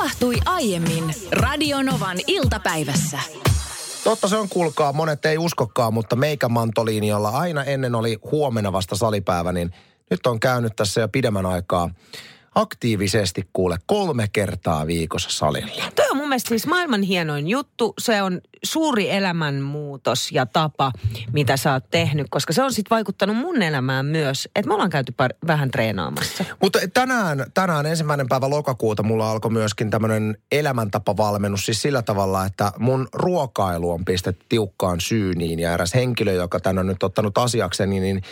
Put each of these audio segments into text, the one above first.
tapahtui aiemmin Radionovan iltapäivässä. Totta se on, kuulkaa, monet ei uskokaan, mutta meikä mantoliiniolla aina ennen oli huomenna vasta salipäivä, niin nyt on käynyt tässä jo pidemmän aikaa aktiivisesti kuule kolme kertaa viikossa salilla. Tuo on mun mielestä siis maailman hienoin juttu. Se on suuri elämänmuutos ja tapa, mitä sä oot tehnyt, koska se on sitten vaikuttanut mun elämään myös, että me ollaan käyty par- vähän treenaamassa. Mutta tänään, tänään ensimmäinen päivä lokakuuta mulla alkoi myöskin tämmöinen elämäntapavalmennus siis sillä tavalla, että mun ruokailu on pistetty tiukkaan syyniin ja eräs henkilö, joka tänne on nyt ottanut asiakseni, niin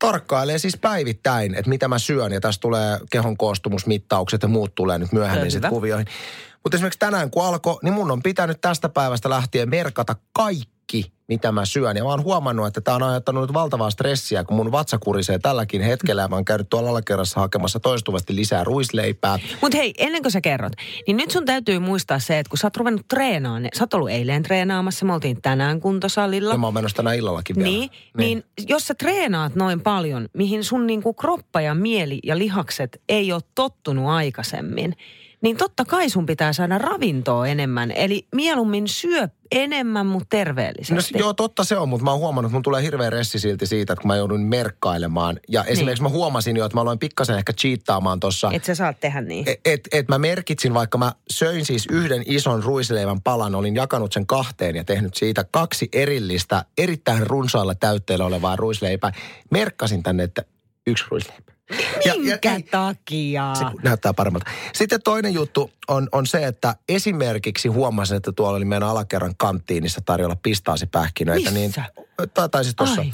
tarkkailee siis päivittäin, että mitä mä syön ja tässä tulee kehon koostumusmittaukset ja muut tulee nyt myöhemmin sitten kuvioihin. Mutta esimerkiksi tänään kun alkoi, niin mun on pitänyt tästä päivästä lähtien merkata kaikki, mitä mä syön. Ja mä oon huomannut, että tämä on aiheuttanut nyt valtavaa stressiä, kun mun vatsa kurisee tälläkin hetkellä. Mä oon käynyt tuolla alakerrassa hakemassa toistuvasti lisää ruisleipää. Mutta hei, ennen kuin sä kerrot, niin nyt sun täytyy muistaa se, että kun sä oot ruvennut treenaamaan, sä oot ollut eilen treenaamassa, me oltiin tänään kuntosalilla. Ja mä oon menossa tänään illallakin vielä. Niin, niin. niin jos sä treenaat noin paljon, mihin sun niinku kroppa ja mieli ja lihakset ei ole tottunut aikaisemmin, niin totta kai sun pitää saada ravintoa enemmän. Eli mieluummin syö enemmän, mutta terveellisesti. No, joo, totta se on, mutta mä oon huomannut, että mun tulee hirveä ressi silti siitä, että kun mä joudun merkkailemaan. Ja niin. esimerkiksi niin. mä huomasin jo, että mä aloin pikkasen ehkä cheattaamaan tuossa. Et sä saat tehdä niin. Että et, et mä merkitsin, vaikka mä söin siis yhden ison ruisleivän palan, olin jakanut sen kahteen ja tehnyt siitä kaksi erillistä, erittäin runsaalla täytteellä olevaa ruisleipää. Merkkasin tänne, että yksi ruisleipä. Minkä ja, ja, takia? Se näyttää paremmalta. Sitten toinen juttu on, on se, että esimerkiksi huomasin, että tuolla oli meidän alakerran kanttiinissa tarjolla pistaasipähkinöitä. Niin Missä? Niin tai, tai siis tuossa.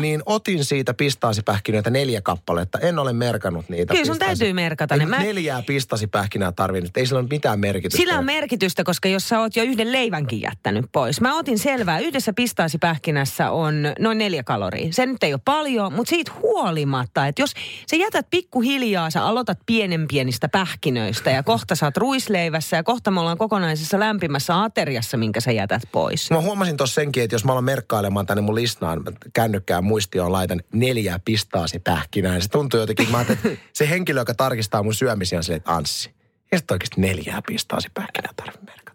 Niin otin siitä pistaasipähkinöitä neljä kappaletta. En ole merkannut niitä. Kyllä sun täytyy merkata ne. Mä... Neljää pistaasipähkinää tarvinnut. Ei sillä ole mitään merkitystä. Sillä on merkitystä, koska jos sä oot jo yhden leivänkin jättänyt pois. Mä otin selvää. Yhdessä pistaasipähkinässä on noin neljä kaloria. Se nyt ei ole paljon, mutta siitä huolimatta, että jos sä jätät pikkuhiljaa, sä aloitat pienen pienistä pähkinöistä ja kohta sä oot ruisleivässä ja kohta me ollaan kokonaisessa lämpimässä ateriassa, minkä sä jätät pois. Mä huomasin tuossa senkin, että jos mä alan merkkailemaan tänne mun listaan, kännykkään muistioon laitan neljää pistaasi pähkinää. Se tuntuu jotenkin, mä että se henkilö, joka tarkistaa mun syömisiä on silleen, että Anssi, ei sitä oikeasti neljää pistaasi pähkinää tarvitse merkata.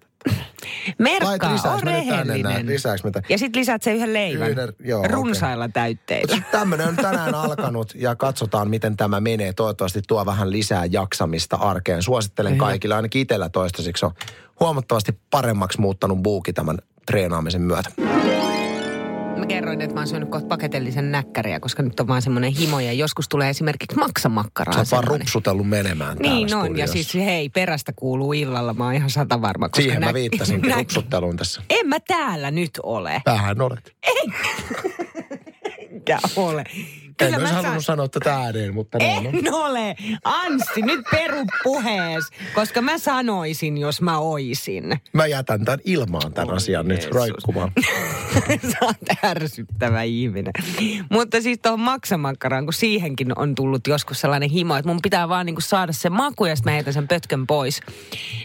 Merkkaa, on rehellinen. Ja sitten lisät se yhden leivän Yhden, joo, runsailla okay. täytteillä. Tämmöinen on tänään alkanut ja katsotaan, miten tämä menee. Toivottavasti tuo vähän lisää jaksamista arkeen. Suosittelen kaikille, ainakin itsellä toistaiseksi on huomattavasti paremmaksi muuttanut buuki tämän treenaamisen myötä. Mä kerroin, että mä oon syönyt kohta paketellisen näkkäriä, koska nyt on vaan semmoinen himo ja joskus tulee esimerkiksi maksamakkaraa. Sä oot vaan rupsutellut menemään Niin on ja siis hei, perästä kuuluu illalla, mä oon ihan sata varma. Koska Siihen nä- mä viittasin nä- rupsutteluun tässä. En mä täällä nyt ole. Vähän olet. Ei. Enkä ole. Kyllä en olisi halunnut sanoa tätä ääneen, mutta En on. ole. Anssi, nyt peru puhees, koska mä sanoisin, jos mä oisin. Mä jätän tämän ilmaan tämän oh, asian Jeesus. nyt roikkumaan. Sä oot ärsyttävä ihminen. Mutta siis tuohon maksamakkaraan, kun siihenkin on tullut joskus sellainen himo, että mun pitää vaan niinku saada se maku ja sitten mä heitän sen pötkön pois.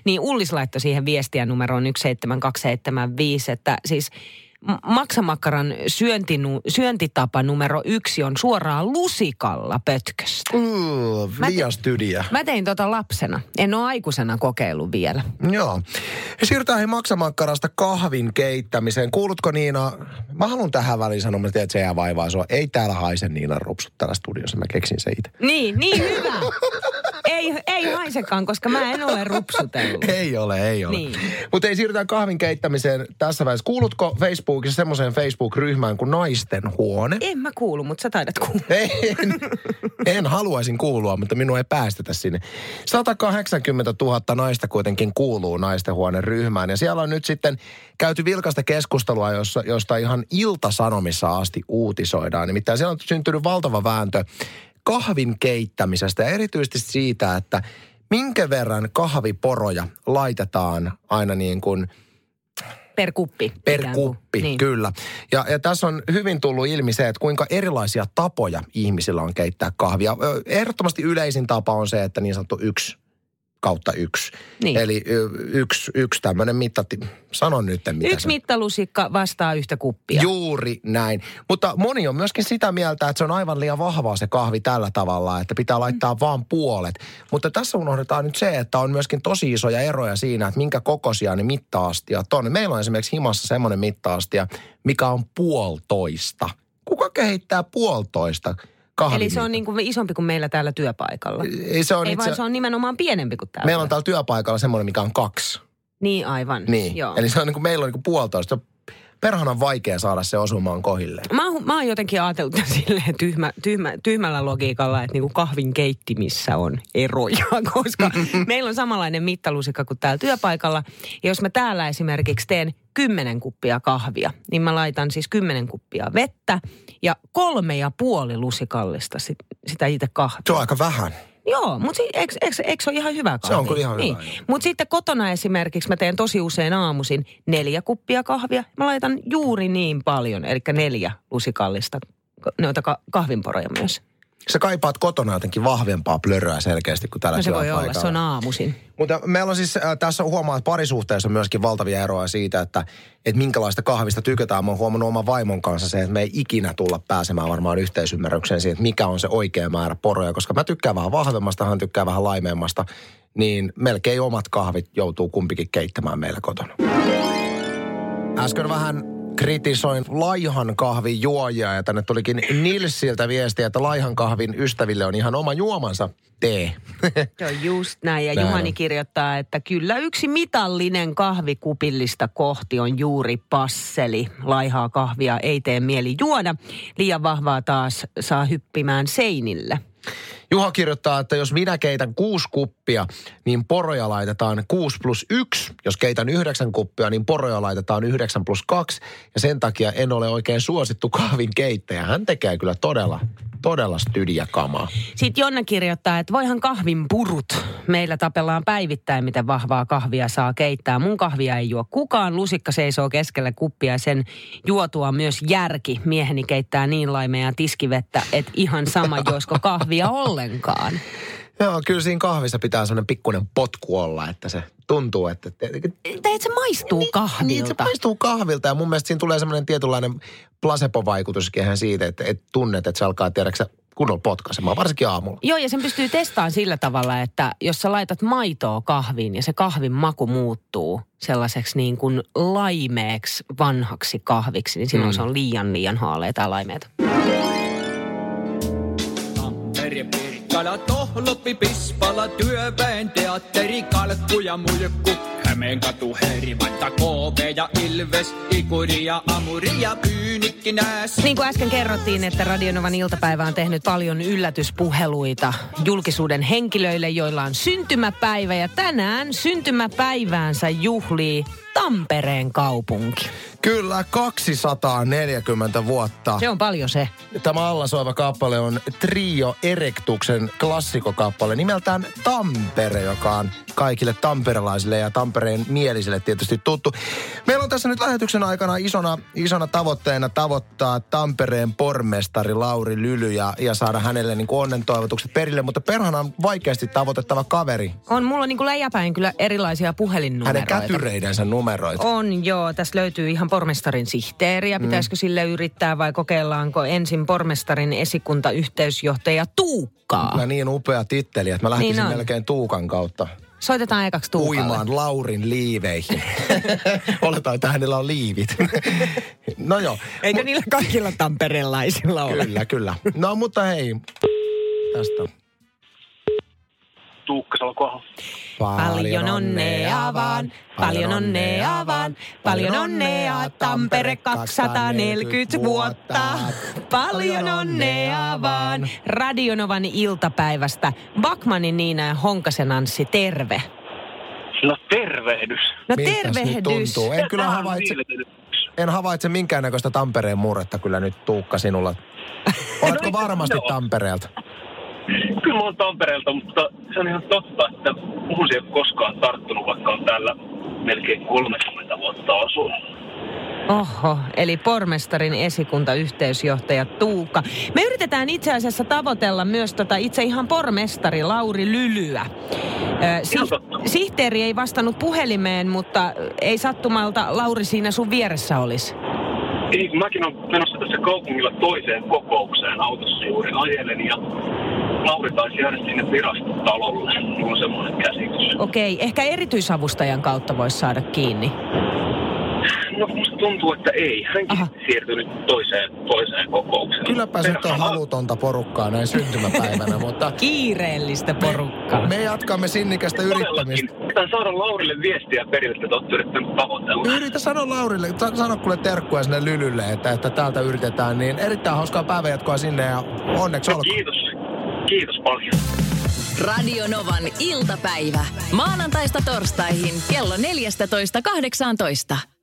Niin Ullis laittoi siihen viestiä numeroon 17275, että siis maksamakkaran syöntinu, syöntitapa numero yksi on suoraan lusikalla pötköstä. Uh, liias tydiä. Mä tein tota lapsena. En ole aikuisena kokeillut vielä. Joo. Siirrytään maksamakkarasta kahvin keittämiseen. Kuulutko Niina? Mä haluan tähän väliin sanoa, että se jää vaivaa sua. Ei täällä haise Niinan rupsut täällä studiossa. Mä keksin se itse. Niin, niin hyvä. ei, haisekaan, koska mä en ole rupsutellut. ei ole, ei ole. Niin. Mutta ei siirrytään kahvin keittämiseen tässä vaiheessa. Kuulutko Facebookissa semmoiseen Facebook-ryhmään kuin Naisten huone? En mä kuulu, mutta sä taidat kuulua. en, en haluaisin kuulua, mutta minua ei päästetä sinne. 180 000 naista kuitenkin kuuluu Naisten huoneen ryhmään. Ja siellä on nyt sitten käyty vilkasta keskustelua, jossa, josta ihan iltasanomissa asti uutisoidaan. Nimittäin siellä on syntynyt valtava vääntö kahvin keittämisestä ja erityisesti siitä, että minkä verran kahviporoja laitetaan aina niin kuin Per kuppi. Per kuppi, niin. kyllä. Ja, ja tässä on hyvin tullut ilmi se, että kuinka erilaisia tapoja ihmisillä on keittää kahvia. Ehdottomasti yleisin tapa on se, että niin sanottu yksi kautta yksi. Niin. Eli yksi, yksi tämmöinen mittati, sanon nyt mitä Yksi se mittalusikka vastaa yhtä kuppia. Juuri näin. Mutta moni on myöskin sitä mieltä, että se on aivan liian vahvaa se kahvi tällä tavalla, että pitää laittaa mm. vaan puolet. Mutta tässä unohdetaan nyt se, että on myöskin tosi isoja eroja siinä, että minkä kokoisia ne mitta-astiat on. Meillä on esimerkiksi himassa semmoinen mitta-astia, mikä on puolitoista. Kuka kehittää puolitoista? Kahvimitta? Eli se on niin kuin isompi kuin meillä täällä työpaikalla. Ei, se on Ei itse... vaan se on nimenomaan pienempi kuin täällä. Meillä on täällä työpaikalla semmoinen, mikä on kaksi. Niin aivan. Niin. Joo. Eli se on niin kuin, meillä on niin kuin puolitoista. Perhanan vaikea saada se osumaan kohilleen. Mä, oon- mä oon jotenkin ajatellut silleen tyhmä, tyhmä, tyhmällä logiikalla, että niinku kahvin keittimissä on eroja, koska meillä on samanlainen mittalusikka kuin täällä työpaikalla. Ja jos mä täällä esimerkiksi teen kymmenen kuppia kahvia, niin mä laitan siis kymmenen kuppia vettä ja kolme ja puoli lusikallista sit, sitä itse kahvia. Se on aika vähän. Joo, mutta si- eikö, eikö, eikö se ole ihan hyvä kahvi? Se on kyllä ihan niin. hyvä. Mutta sitten kotona esimerkiksi mä teen tosi usein aamuisin neljä kuppia kahvia. Mä laitan juuri niin paljon, eli neljä lusikallista noita ka- kahvinporoja myös. Sä kaipaat kotona jotenkin vahvempaa plöröä selkeästi kuin täällä No se voi olla, se on aamuisin. Mutta meillä on siis, äh, tässä huomaa, että parisuhteessa on myöskin valtavia eroja siitä, että, että minkälaista kahvista tykätään. Mä oon huomannut oman vaimon kanssa se, että me ei ikinä tulla pääsemään varmaan yhteisymmärrykseen siitä, että mikä on se oikea määrä poroja. Koska mä tykkään vähän vahvemmasta, hän tykkää vähän laimeemmasta, niin melkein omat kahvit joutuu kumpikin keittämään meillä kotona. Äsken vähän kritisoin laihan kahvin juojia ja tänne tulikin Nilsiltä viestiä, että laihan kahvin ystäville on ihan oma juomansa tee. Se on just näin. Ja Näin Juhani on. kirjoittaa, että kyllä yksi mitallinen kahvikupillista kohti on juuri passeli. Laihaa kahvia ei tee mieli juoda. Liian vahvaa taas saa hyppimään seinille. Juha kirjoittaa, että jos minä keitän kuusi kuppia, niin poroja laitetaan 6 plus 1. Jos keitän yhdeksän kuppia, niin poroja laitetaan 9 plus 2. Ja sen takia en ole oikein suosittu kahvin keittäjä. Hän tekee kyllä todella, todella stydiakamaa. Sitten Jonna kirjoittaa, että voihan kahvin purut. Meillä tapellaan päivittäin, miten vahvaa kahvia saa keittää. Mun kahvia ei juo kukaan. Lusikka seisoo keskellä kuppia ja sen juotua myös järki. Mieheni keittää niin laimea tiskivettä, että ihan sama joisko kahvia ollenkaan. Joo, kyllä siinä kahvissa pitää sellainen pikkuinen potku olla, että se tuntuu, että... Tai että se maistuu Niin, se kahvilta. maistuu kahvilta ja mun mielestä siinä tulee semmoinen tietynlainen placebo-vaikutus ihan siitä, että, että tunnet, että se alkaa tiedäksä kunnolla potkaisemaan, varsinkin aamulla. Joo, ja sen pystyy testaamaan sillä tavalla, että jos sä laitat maitoa kahviin ja se kahvin maku muuttuu sellaiseksi niin kuin laimeeksi vanhaksi kahviksi, niin silloin mm. se on liian liian haalea tai laimeeta. Tampere, Pirkkala, Tohloppi, Pispala, Työväen teatteri, Kalkku ja Mulkku. Hämeenkatu, Herivanta, KP ja Ilves, Ikuri ja Amuri ja Pyynikki, Nääs. Niin kuin äsken kerrottiin, että Radionovan iltapäivä on tehnyt paljon yllätyspuheluita julkisuuden henkilöille, joilla on syntymäpäivä. Ja tänään syntymäpäiväänsä juhlii Tampereen kaupunki. Kyllä, 240 vuotta. Se on paljon se. Tämä alla soiva kappale on Trio Erectuksen klassikokappale nimeltään Tampere, joka on kaikille tamperelaisille ja Tampereen mielisille tietysti tuttu. Meillä on tässä nyt lähetyksen aikana isona, isona tavoitteena tavoittaa Tampereen pormestari Lauri Lyly ja, ja saada hänelle niin onnen toivotukset perille, mutta perhana on vaikeasti tavoitettava kaveri. On mulla niin kuin läjäpäin kyllä erilaisia Hänen puhelinnumeroita. kätyreidensä numeroita. On joo, tässä löytyy ihan pormestarin sihteeriä. Pitäisikö sille yrittää vai kokeillaanko ensin pormestarin esikuntayhteysjohtaja Tuukkaa? Kyllä niin upea titteli, että mä lähtisin Niin on. melkein Tuukan kautta. Soitetaan ekaksi Tuukalle. uimaan Laurin liiveihin. Oletaan, että hänellä on liivit. no joo. Eikö niillä kaikilla tamperelaisilla ole? Kyllä, kyllä. No mutta hei, tästä. Tuukka Salkoaho. Paljon onnea vaan, paljon onnea vaan, paljon onnea Tampere 240 vuotta. Paljon onnea vaan. Radionovan iltapäivästä. Bakmanin Niina ja Honkasen Anssi, terve. No tervehdys. No tervehdys. tuntuu? En kyllä havaitse, en havaitse minkäännäköistä Tampereen murretta kyllä nyt Tuukka sinulla. Oletko varmasti Joo. Tampereelta? Kyllä mä oon Tampereelta, mutta se on ihan totta, että muuhun se ei ole koskaan tarttunut, vaikka on täällä melkein 30 vuotta asunut. Oho, eli pormestarin esikuntayhteysjohtaja Tuukka. Me yritetään itse asiassa tavoitella myös tota itse ihan pormestari Lauri Lylyä. Ö, si- totta. sihteeri ei vastannut puhelimeen, mutta ei sattumalta Lauri siinä sun vieressä olisi. Ei, mäkin olen menossa tässä kaupungilla toiseen kokoukseen autossa juuri ajelen ja Lauri taisi jäädä sinne virastotalolle. Mulla on semmoinen käsitys. Okei, ehkä erityisavustajan kautta voisi saada kiinni. No musta tuntuu, että ei. Hänkin Aha. siirtyi nyt toiseen, toiseen kokoukseen. Kylläpä se nyt on halutonta porukkaa näin syntymäpäivänä, mutta Kiireellistä porukkaa. me jatkamme sinnikästä yrittämistä. Yritän saada Laurille viestiä perille, että te olette yrittänyt tavoitella. Yritä sanoa Laurille, sa- sano kuule terkkuja sinne Lylylle, että, että täältä yritetään, niin erittäin hauskaa päivänjatkoa sinne ja onneksi No, olkoon. kiitos. Kiitos paljon. Radio Novan iltapäivä. Maanantaista torstaihin kello 14.18.